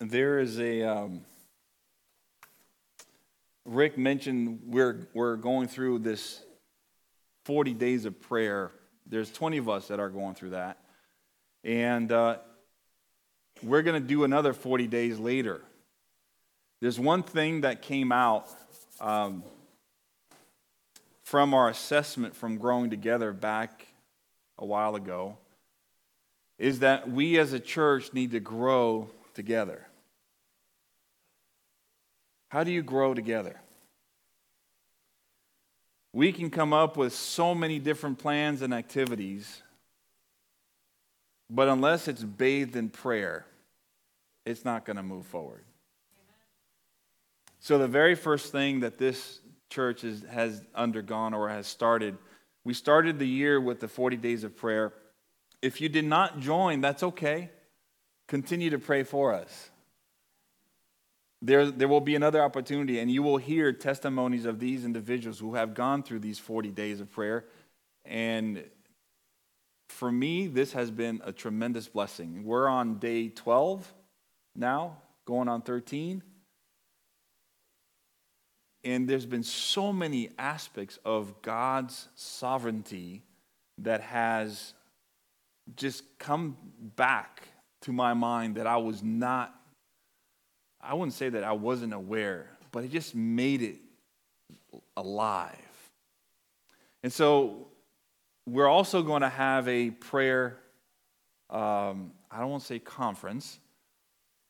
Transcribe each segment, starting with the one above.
there is a. Um, Rick mentioned we're, we're going through this 40 days of prayer. There's 20 of us that are going through that. And uh, we're going to do another 40 days later. There's one thing that came out um, from our assessment from growing together back a while ago is that we as a church need to grow together. How do you grow together? We can come up with so many different plans and activities, but unless it's bathed in prayer, it's not going to move forward. So, the very first thing that this church is, has undergone or has started, we started the year with the 40 days of prayer. If you did not join, that's okay. Continue to pray for us. There, there will be another opportunity, and you will hear testimonies of these individuals who have gone through these 40 days of prayer. And for me, this has been a tremendous blessing. We're on day 12 now, going on 13. And there's been so many aspects of God's sovereignty that has just come back to my mind that I was not I wouldn't say that I wasn't aware, but it just made it alive. And so we're also going to have a prayer, um, I don't want to say conference,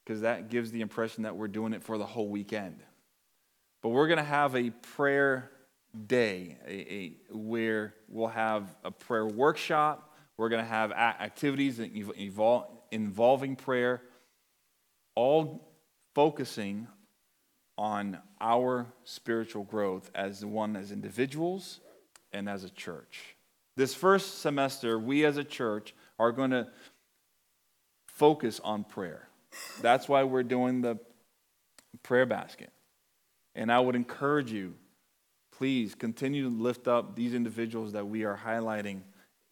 because that gives the impression that we're doing it for the whole weekend. But we're going to have a prayer day a, a, where we'll have a prayer workshop. We're going to have activities involving prayer, all focusing on our spiritual growth as one as individuals and as a church. This first semester, we as a church are going to focus on prayer. That's why we're doing the prayer basket. And I would encourage you, please continue to lift up these individuals that we are highlighting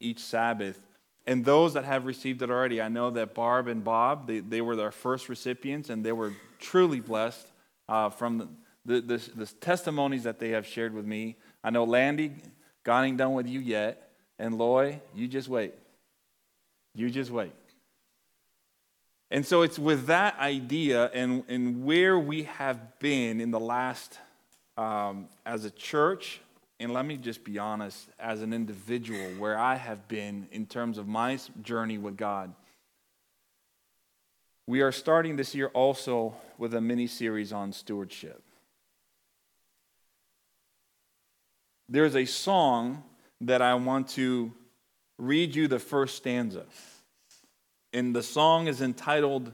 each Sabbath and those that have received it already, I know that Barb and Bob, they, they were their first recipients, and they were truly blessed uh, from the, the, the, the, testimonies that they have shared with me. I know Landy, God ain't done with you yet. And Loy, you just wait. You just wait. And so it's with that idea and, and where we have been in the last, um, as a church, and let me just be honest, as an individual, where I have been in terms of my journey with God, we are starting this year also with a mini series on stewardship. There's a song that I want to read you the first stanza. And the song is entitled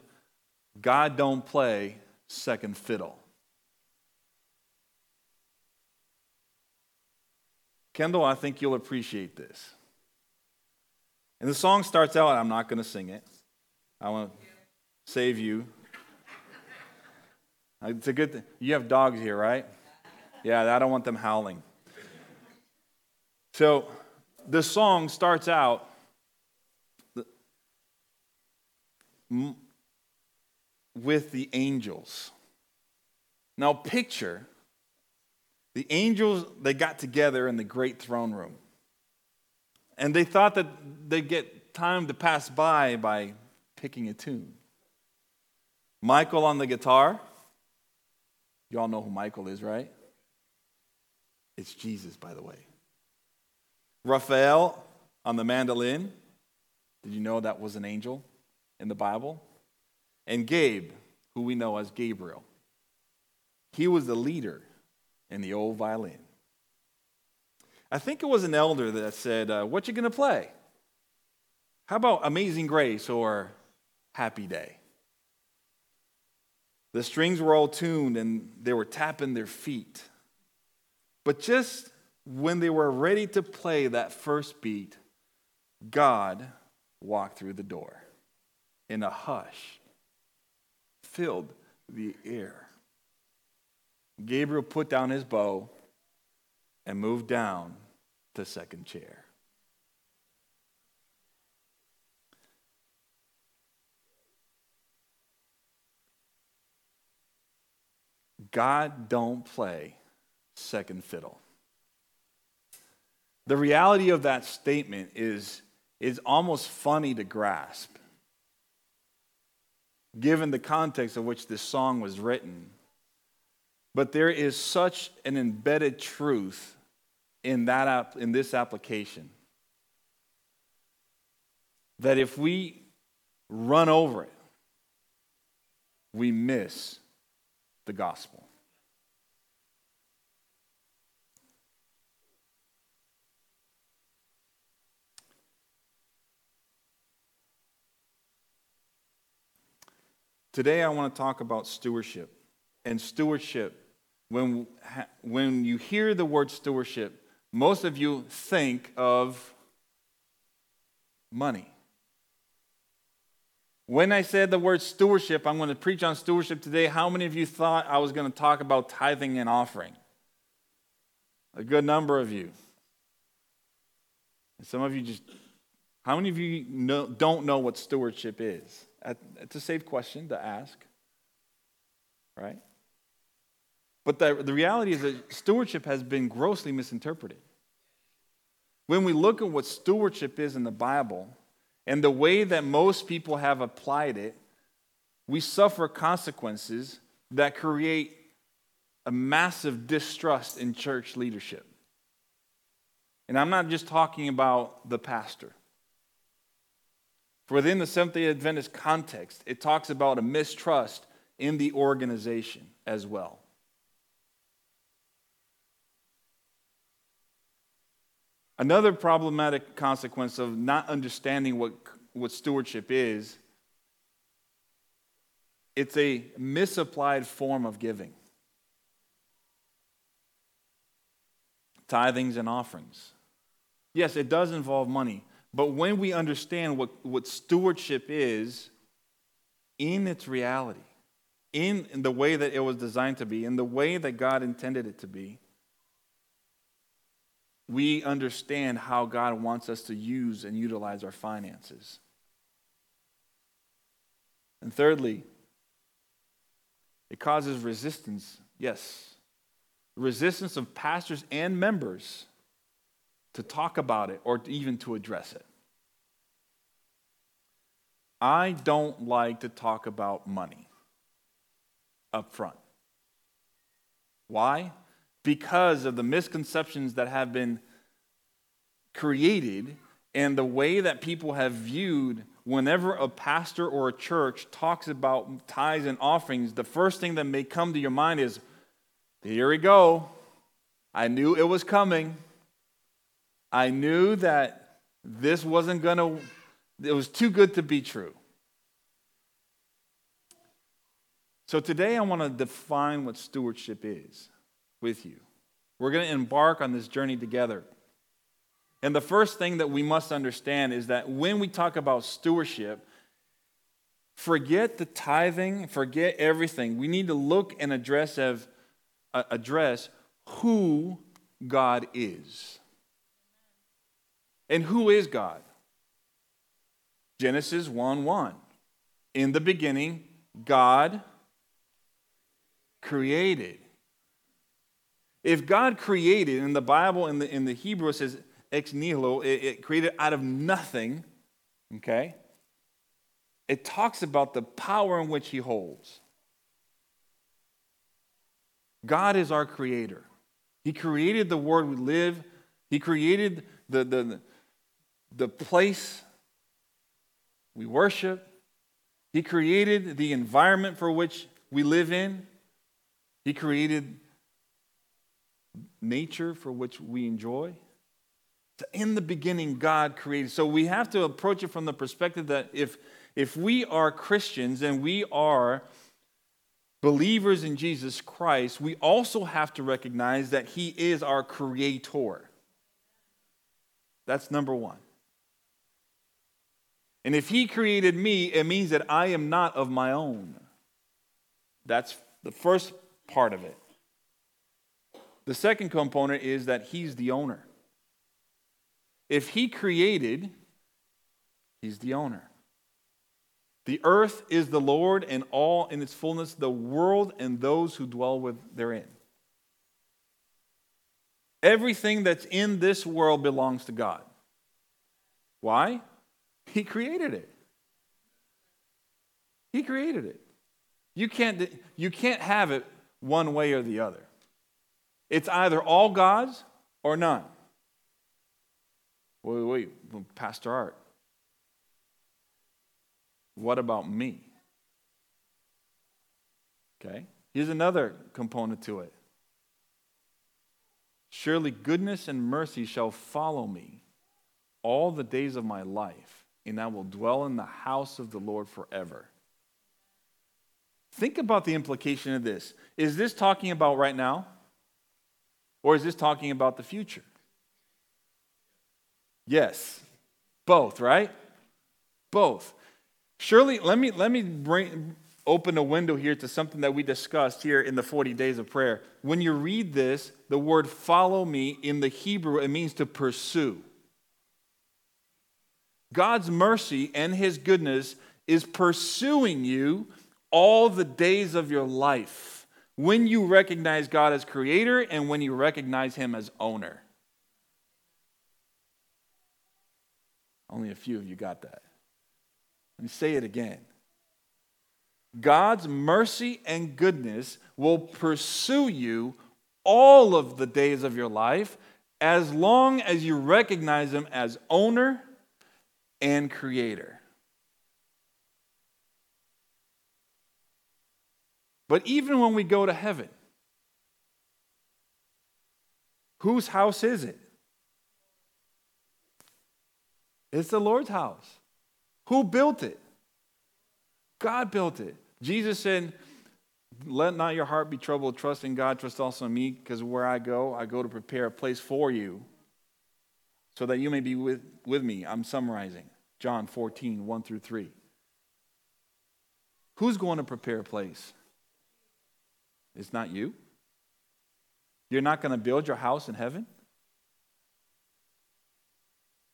God Don't Play Second Fiddle. Kendall, I think you'll appreciate this. And the song starts out, I'm not going to sing it. I want to save you. Uh, it's a good thing. You have dogs here, right? Yeah, I don't want them howling. So the song starts out with the angels. Now, picture the angels, they got together in the great throne room. And they thought that they'd get time to pass by by picking a tune. Michael on the guitar. You all know who Michael is, right? It's Jesus, by the way. Raphael on the mandolin. Did you know that was an angel in the Bible? And Gabe, who we know as Gabriel. He was the leader and the old violin. I think it was an elder that said, uh, What you to play? How about Amazing Grace or Happy Day? The strings were all tuned and they were tapping their feet. But just when they were ready to play that first beat, God walked through the door in a hush, filled the air. Gabriel put down his bow and moved down to second chair. God don't play second fiddle. The reality of that statement is, is almost funny to grasp, given the context of which this song was written. But there is such an embedded truth in, that, in this application that if we run over it, we miss the gospel. Today, I want to talk about stewardship. And stewardship, when, when you hear the word stewardship, most of you think of money. When I said the word stewardship, I'm going to preach on stewardship today. How many of you thought I was going to talk about tithing and offering? A good number of you. some of you just, how many of you know, don't know what stewardship is? It's a safe question to ask, right? But the, the reality is that stewardship has been grossly misinterpreted. When we look at what stewardship is in the Bible, and the way that most people have applied it, we suffer consequences that create a massive distrust in church leadership. And I'm not just talking about the pastor. For within the Seventh day Adventist context, it talks about a mistrust in the organization as well. Another problematic consequence of not understanding what, what stewardship is, it's a misapplied form of giving. Tithings and offerings. Yes, it does involve money, but when we understand what, what stewardship is in its reality, in, in the way that it was designed to be, in the way that God intended it to be, we understand how God wants us to use and utilize our finances. And thirdly, it causes resistance. Yes, resistance of pastors and members to talk about it or even to address it. I don't like to talk about money up front. Why? Because of the misconceptions that have been created and the way that people have viewed whenever a pastor or a church talks about tithes and offerings, the first thing that may come to your mind is, here we go. I knew it was coming. I knew that this wasn't going to, it was too good to be true. So today I want to define what stewardship is with you. We're going to embark on this journey together. And the first thing that we must understand is that when we talk about stewardship, forget the tithing, forget everything. We need to look and address, of, uh, address who God is. And who is God? Genesis 1 1. In the beginning, God created if God created, in the Bible, in the, in the Hebrew, says ex nihilo, it, it created out of nothing, okay? It talks about the power in which He holds. God is our creator. He created the world we live, He created the, the, the place we worship, He created the environment for which we live in, He created nature for which we enjoy. In the beginning, God created. So we have to approach it from the perspective that if, if we are Christians and we are believers in Jesus Christ, we also have to recognize that He is our creator. That's number one. And if He created me, it means that I am not of my own. That's the first part of it. The second component is that he's the owner. If he created, he's the owner. The earth is the Lord and all in its fullness, the world and those who dwell with therein. Everything that's in this world belongs to God. Why? He created it. He created it. You can't, you can't have it one way or the other. It's either all God's or none. Wait, wait, wait. Pastor Art. What about me? Okay. Here's another component to it. Surely goodness and mercy shall follow me all the days of my life, and I will dwell in the house of the Lord forever. Think about the implication of this. Is this talking about right now? Or is this talking about the future? Yes. Both, right? Both. Surely, let me, let me bring, open a window here to something that we discussed here in the 40 days of prayer. When you read this, the word follow me in the Hebrew, it means to pursue. God's mercy and his goodness is pursuing you all the days of your life when you recognize God as creator and when you recognize him as owner. Only a few of you got that. Let me say it again. God's mercy and goodness will pursue you all of the days of your life as long as you recognize Him as owner and creator. But even when we go to heaven, whose house is it? It's the Lord's house. Who built it? God built it. Jesus said, Let not your heart be troubled. Trust in God, trust also in me, because where I go, I go to prepare a place for you so that you may be with, with me. I'm summarizing John 14, 1 through 3. Who's going to prepare a place? It's not you. You're not going to build your house in heaven?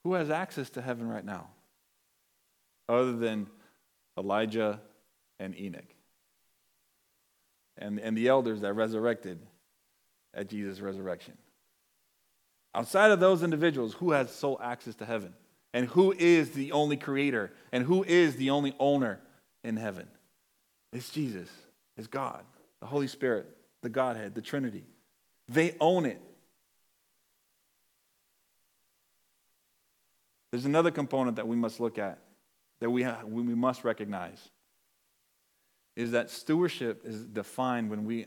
Who has access to heaven right now? Other than Elijah and Enoch. And, and the elders that resurrected at Jesus' resurrection. Outside of those individuals, who has sole access to heaven? And who is the only creator? And who is the only owner in heaven? It's Jesus, it's God, the Holy Spirit, the Godhead, the Trinity. They own it. There's another component that we must look at, that we, have, we must recognize, is that stewardship is defined when we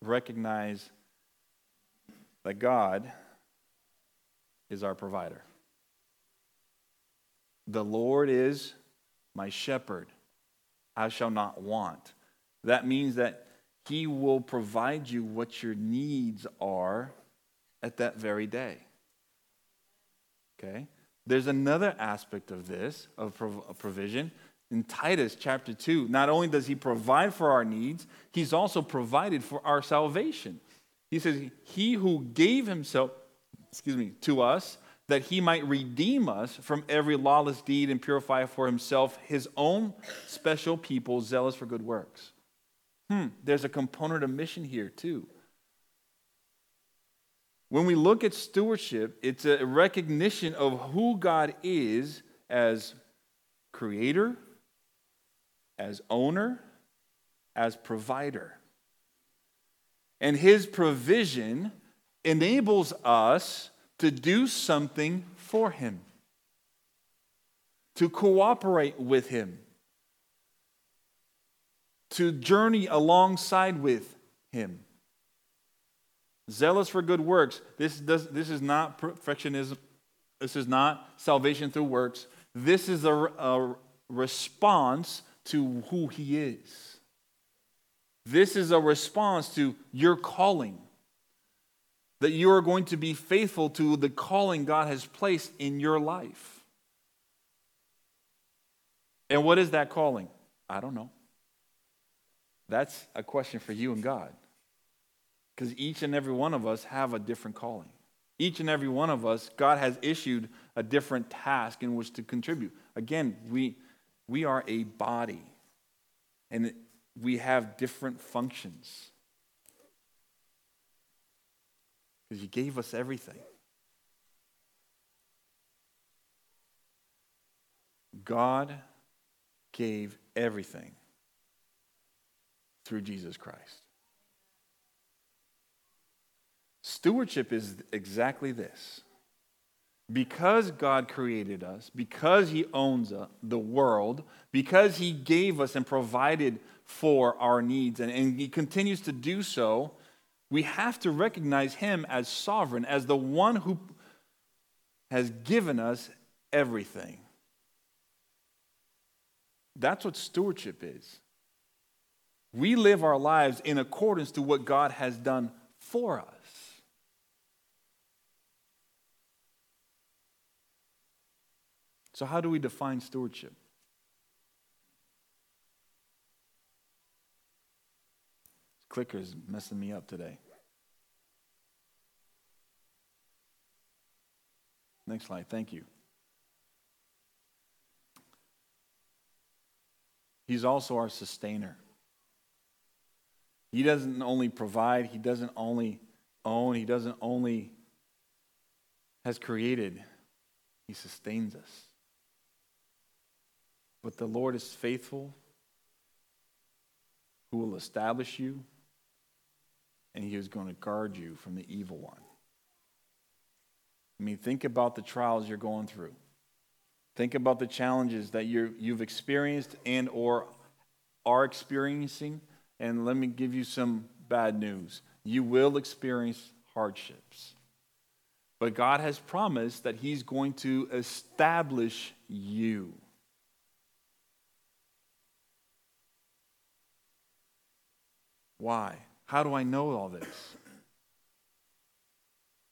recognize that God is our provider. The Lord is my shepherd. I shall not want. That means that He will provide you what your needs are at that very day. Okay? There's another aspect of this, of provision. In Titus chapter 2, not only does he provide for our needs, he's also provided for our salvation. He says, He who gave himself, excuse me, to us, that he might redeem us from every lawless deed and purify for himself his own special people, zealous for good works. Hmm, there's a component of mission here, too. When we look at stewardship, it's a recognition of who God is as creator, as owner, as provider. And his provision enables us to do something for him, to cooperate with him, to journey alongside with him. Zealous for good works. This, does, this is not perfectionism. This is not salvation through works. This is a, a response to who He is. This is a response to your calling. That you are going to be faithful to the calling God has placed in your life. And what is that calling? I don't know. That's a question for you and God. Because each and every one of us have a different calling. Each and every one of us, God has issued a different task in which to contribute. Again, we We are a body, and we have different functions. Because He gave us everything. God gave everything through Jesus Christ. Stewardship is exactly this. Because God created us, because He owns uh, the world, because He gave us and provided for our needs, and, and He continues to do so, we have to recognize Him as sovereign, as the one who has given us everything. That's what stewardship is. We live our lives in accordance to what God has done for us. So, how do we define stewardship? Clicker's messing me up today. Next slide, thank you. He's also our sustainer. He doesn't only provide, he doesn't only own, he doesn't only has created, he sustains us. But the Lord is faithful, who will establish you, and he is going to guard you from the evil one. I mean, think about the trials you're going through. Think about the challenges that you you've experienced and or are experiencing. And let me give you some bad news. You will experience hardships. But God has promised that He's going to establish you. Why? How do I know all this?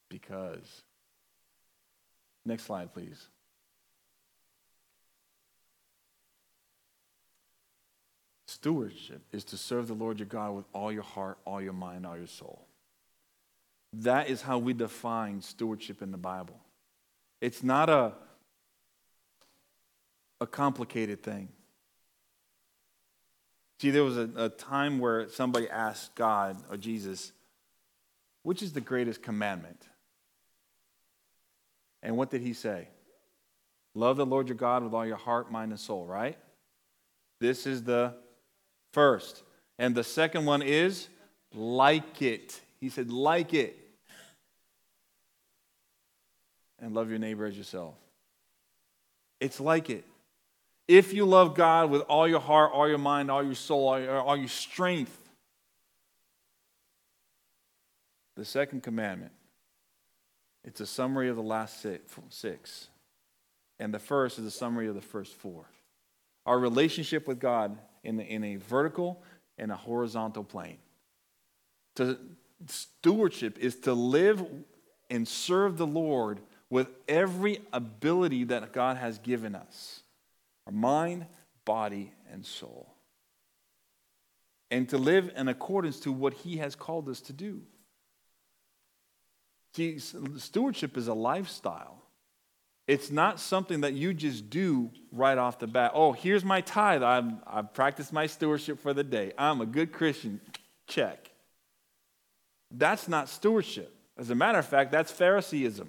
Because. Next slide, please. Stewardship is to serve the Lord your God with all your heart, all your mind, all your soul. That is how we define stewardship in the Bible. It's not a, a complicated thing. See, there was a, a time where somebody asked God or Jesus, which is the greatest commandment? And what did he say? Love the Lord your God with all your heart, mind, and soul, right? This is the first. And the second one is like it. He said, like it. And love your neighbor as yourself. It's like it. If you love God with all your heart, all your mind, all your soul, all your, all your strength, the second commandment, it's a summary of the last six. And the first is a summary of the first four. Our relationship with God in, the, in a vertical and a horizontal plane. To, stewardship is to live and serve the Lord with every ability that God has given us our mind, body, and soul. And to live in accordance to what He has called us to do. See, stewardship is a lifestyle. It's not something that you just do right off the bat. Oh, here's my tithe. I'm, I've practiced my stewardship for the day. I'm a good Christian. Check. That's not stewardship. As a matter of fact, that's Phariseeism.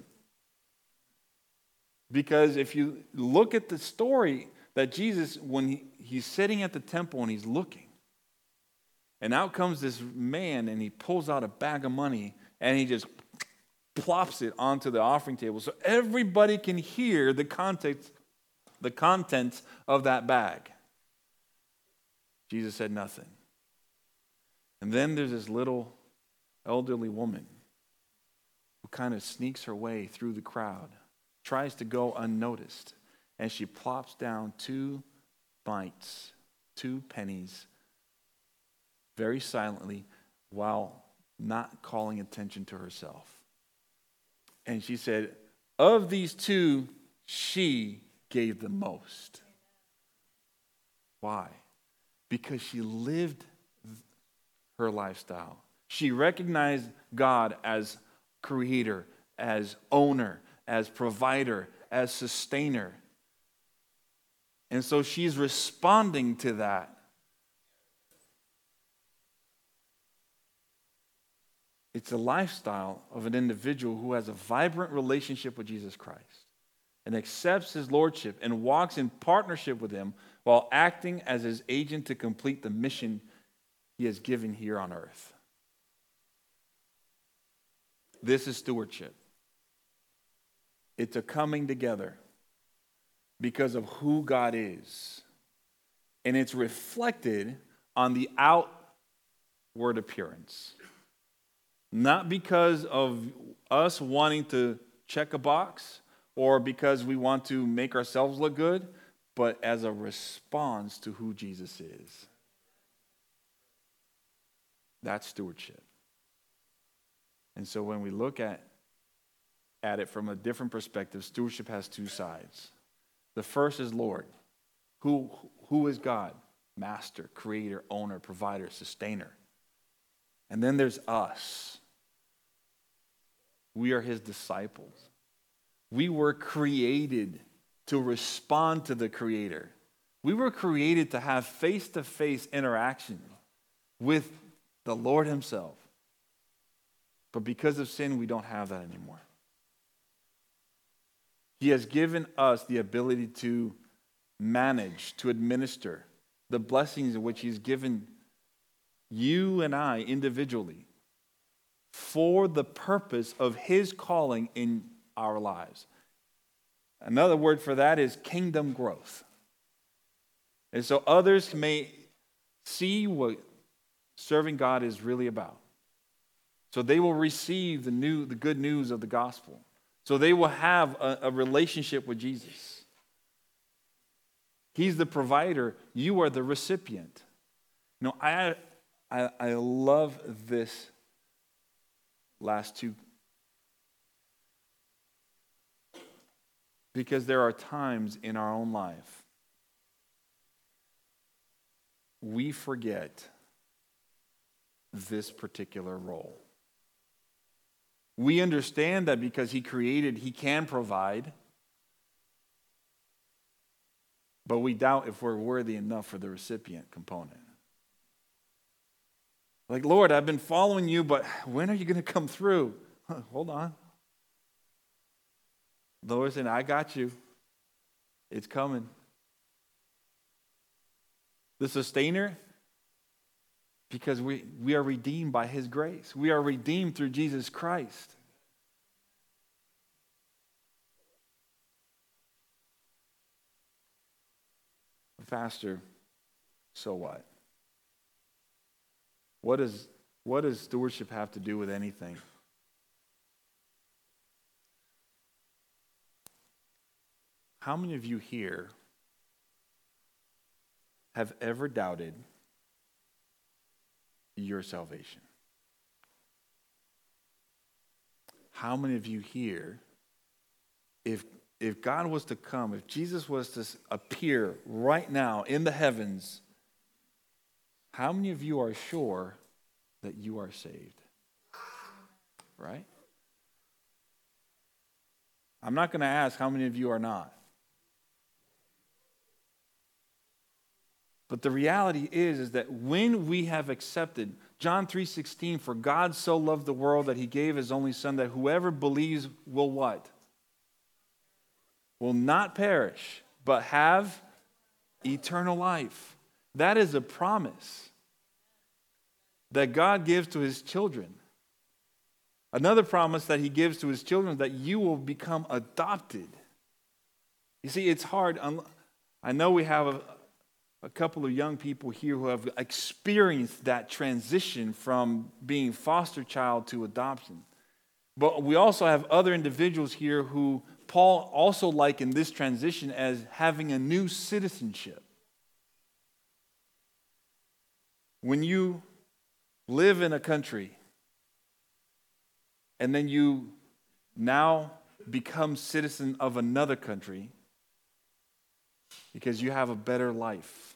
Because if you look at the story that Jesus, when he, he's sitting at the temple and he's looking, and out comes this man and he pulls out a bag of money and he just plops it onto the offering table so everybody can hear the context, the contents of that bag. Jesus said nothing. And then there's this little elderly woman who kind of sneaks her way through the crowd, tries to go unnoticed, and she plops down two mites, two pennies, very silently, while not calling attention to herself. And she said, Of these two, she gave the most. Why? Because she lived her lifestyle. She recognized God as creator, as owner, as provider, as sustainer. And so she's responding to that. It's a lifestyle of an individual who has a vibrant relationship with Jesus Christ and accepts his lordship and walks in partnership with him while acting as his agent to complete the mission he has given here on earth. This is stewardship. It's a coming together because of who God is. And it's reflected on the outward appearance. Not because of us wanting to check a box or because we want to make ourselves look good, but as a response to who Jesus is. That's stewardship. And so when we look at, at it from a different perspective, stewardship has two sides. The first is Lord. Who, who is God? Master, creator, owner, provider, sustainer. And then there's us. We are his disciples. We were created to respond to the Creator. We were created to have face to face interaction with the Lord Himself. But because of sin, we don't have that anymore. He has given us the ability to manage, to administer the blessings in which He's given you and I individually for the purpose of His calling in our lives. Another word for that is kingdom growth. And so others may see what serving God is really about. So they will receive the new the good news of the gospel. So they will have a, a relationship with Jesus. He's the provider, you are the recipient. You know, I I, I love this last two Because there are times in our own life we forget this particular role. We understand that because He created, He can provide, but we doubt if we're worthy enough for the recipient component. Like, Lord, I've been following you, but when are you going to come through? Hold on. The Lord said, I got you. It's coming. The sustainer, because we, we are redeemed by his grace. We are redeemed through Jesus Christ. Faster, so what? What, is, what does stewardship have to do with anything? How many of you here have ever doubted your salvation? How many of you here, if, if God was to come, if Jesus was to appear right now in the heavens, how many of you are sure that you are saved? Right? I'm not going to ask how many of you are not. But the reality is, is that when we have accepted John 3:16, for God so loved the world that he gave his only son that whoever believes will what? Will not perish, but have eternal life. That is a promise that God gives to his children. Another promise that he gives to his children is that you will become adopted. You see, it's hard. I know we have a, a couple of young people here who have experienced that transition from being foster child to adoption. But we also have other individuals here who Paul also likened this transition as having a new citizenship. When you live in a country and then you now become citizen of another country because you have a better life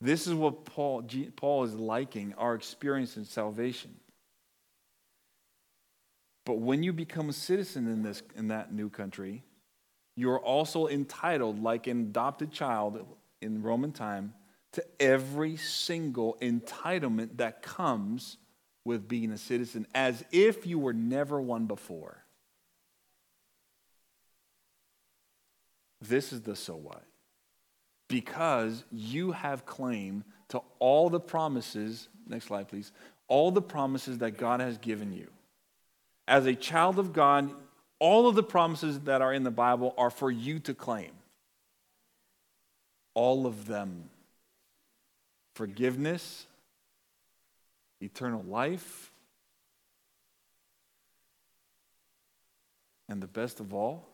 this is what Paul, Paul is liking our experience in salvation. But when you become a citizen in, this, in that new country, you're also entitled, like an adopted child in Roman time, to every single entitlement that comes with being a citizen, as if you were never one before. This is the so what. Because you have claim to all the promises, next slide, please, all the promises that God has given you. As a child of God, all of the promises that are in the Bible are for you to claim. All of them forgiveness, eternal life, and the best of all,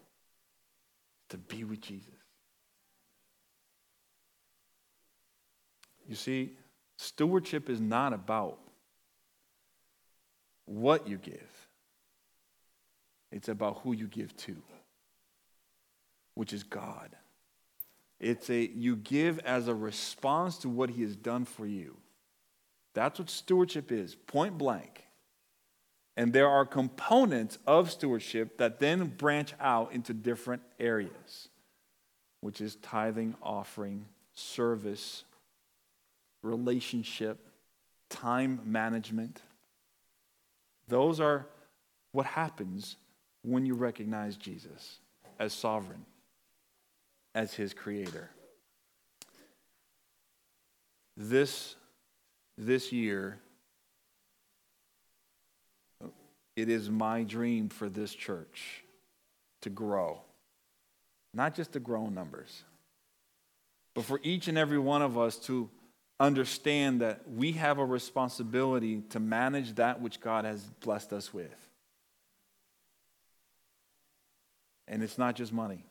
to be with Jesus. You see, stewardship is not about what you give, it's about who you give to, which is God. It's a you give as a response to what he has done for you. That's what stewardship is, point blank. And there are components of stewardship that then branch out into different areas, which is tithing, offering, service, relationship, time management. Those are what happens when you recognize Jesus as sovereign, as his creator. This, this year, it is my dream for this church to grow. Not just to grow in numbers, but for each and every one of us to understand that we have a responsibility to manage that which God has blessed us with. And it's not just money,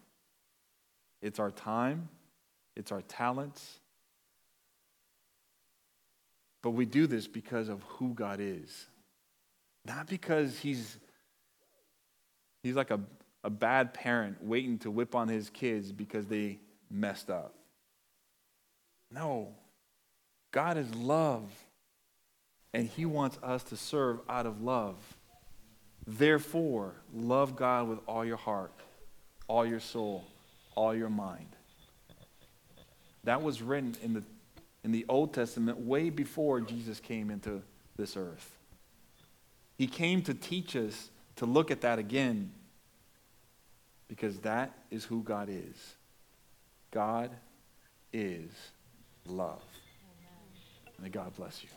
it's our time, it's our talents. But we do this because of who God is. Not because he's, he's like a, a bad parent waiting to whip on his kids because they messed up. No. God is love, and He wants us to serve out of love. Therefore, love God with all your heart, all your soul, all your mind. That was written in the, in the Old Testament way before Jesus came into this earth. He came to teach us to look at that again because that is who God is. God is love. May God bless you.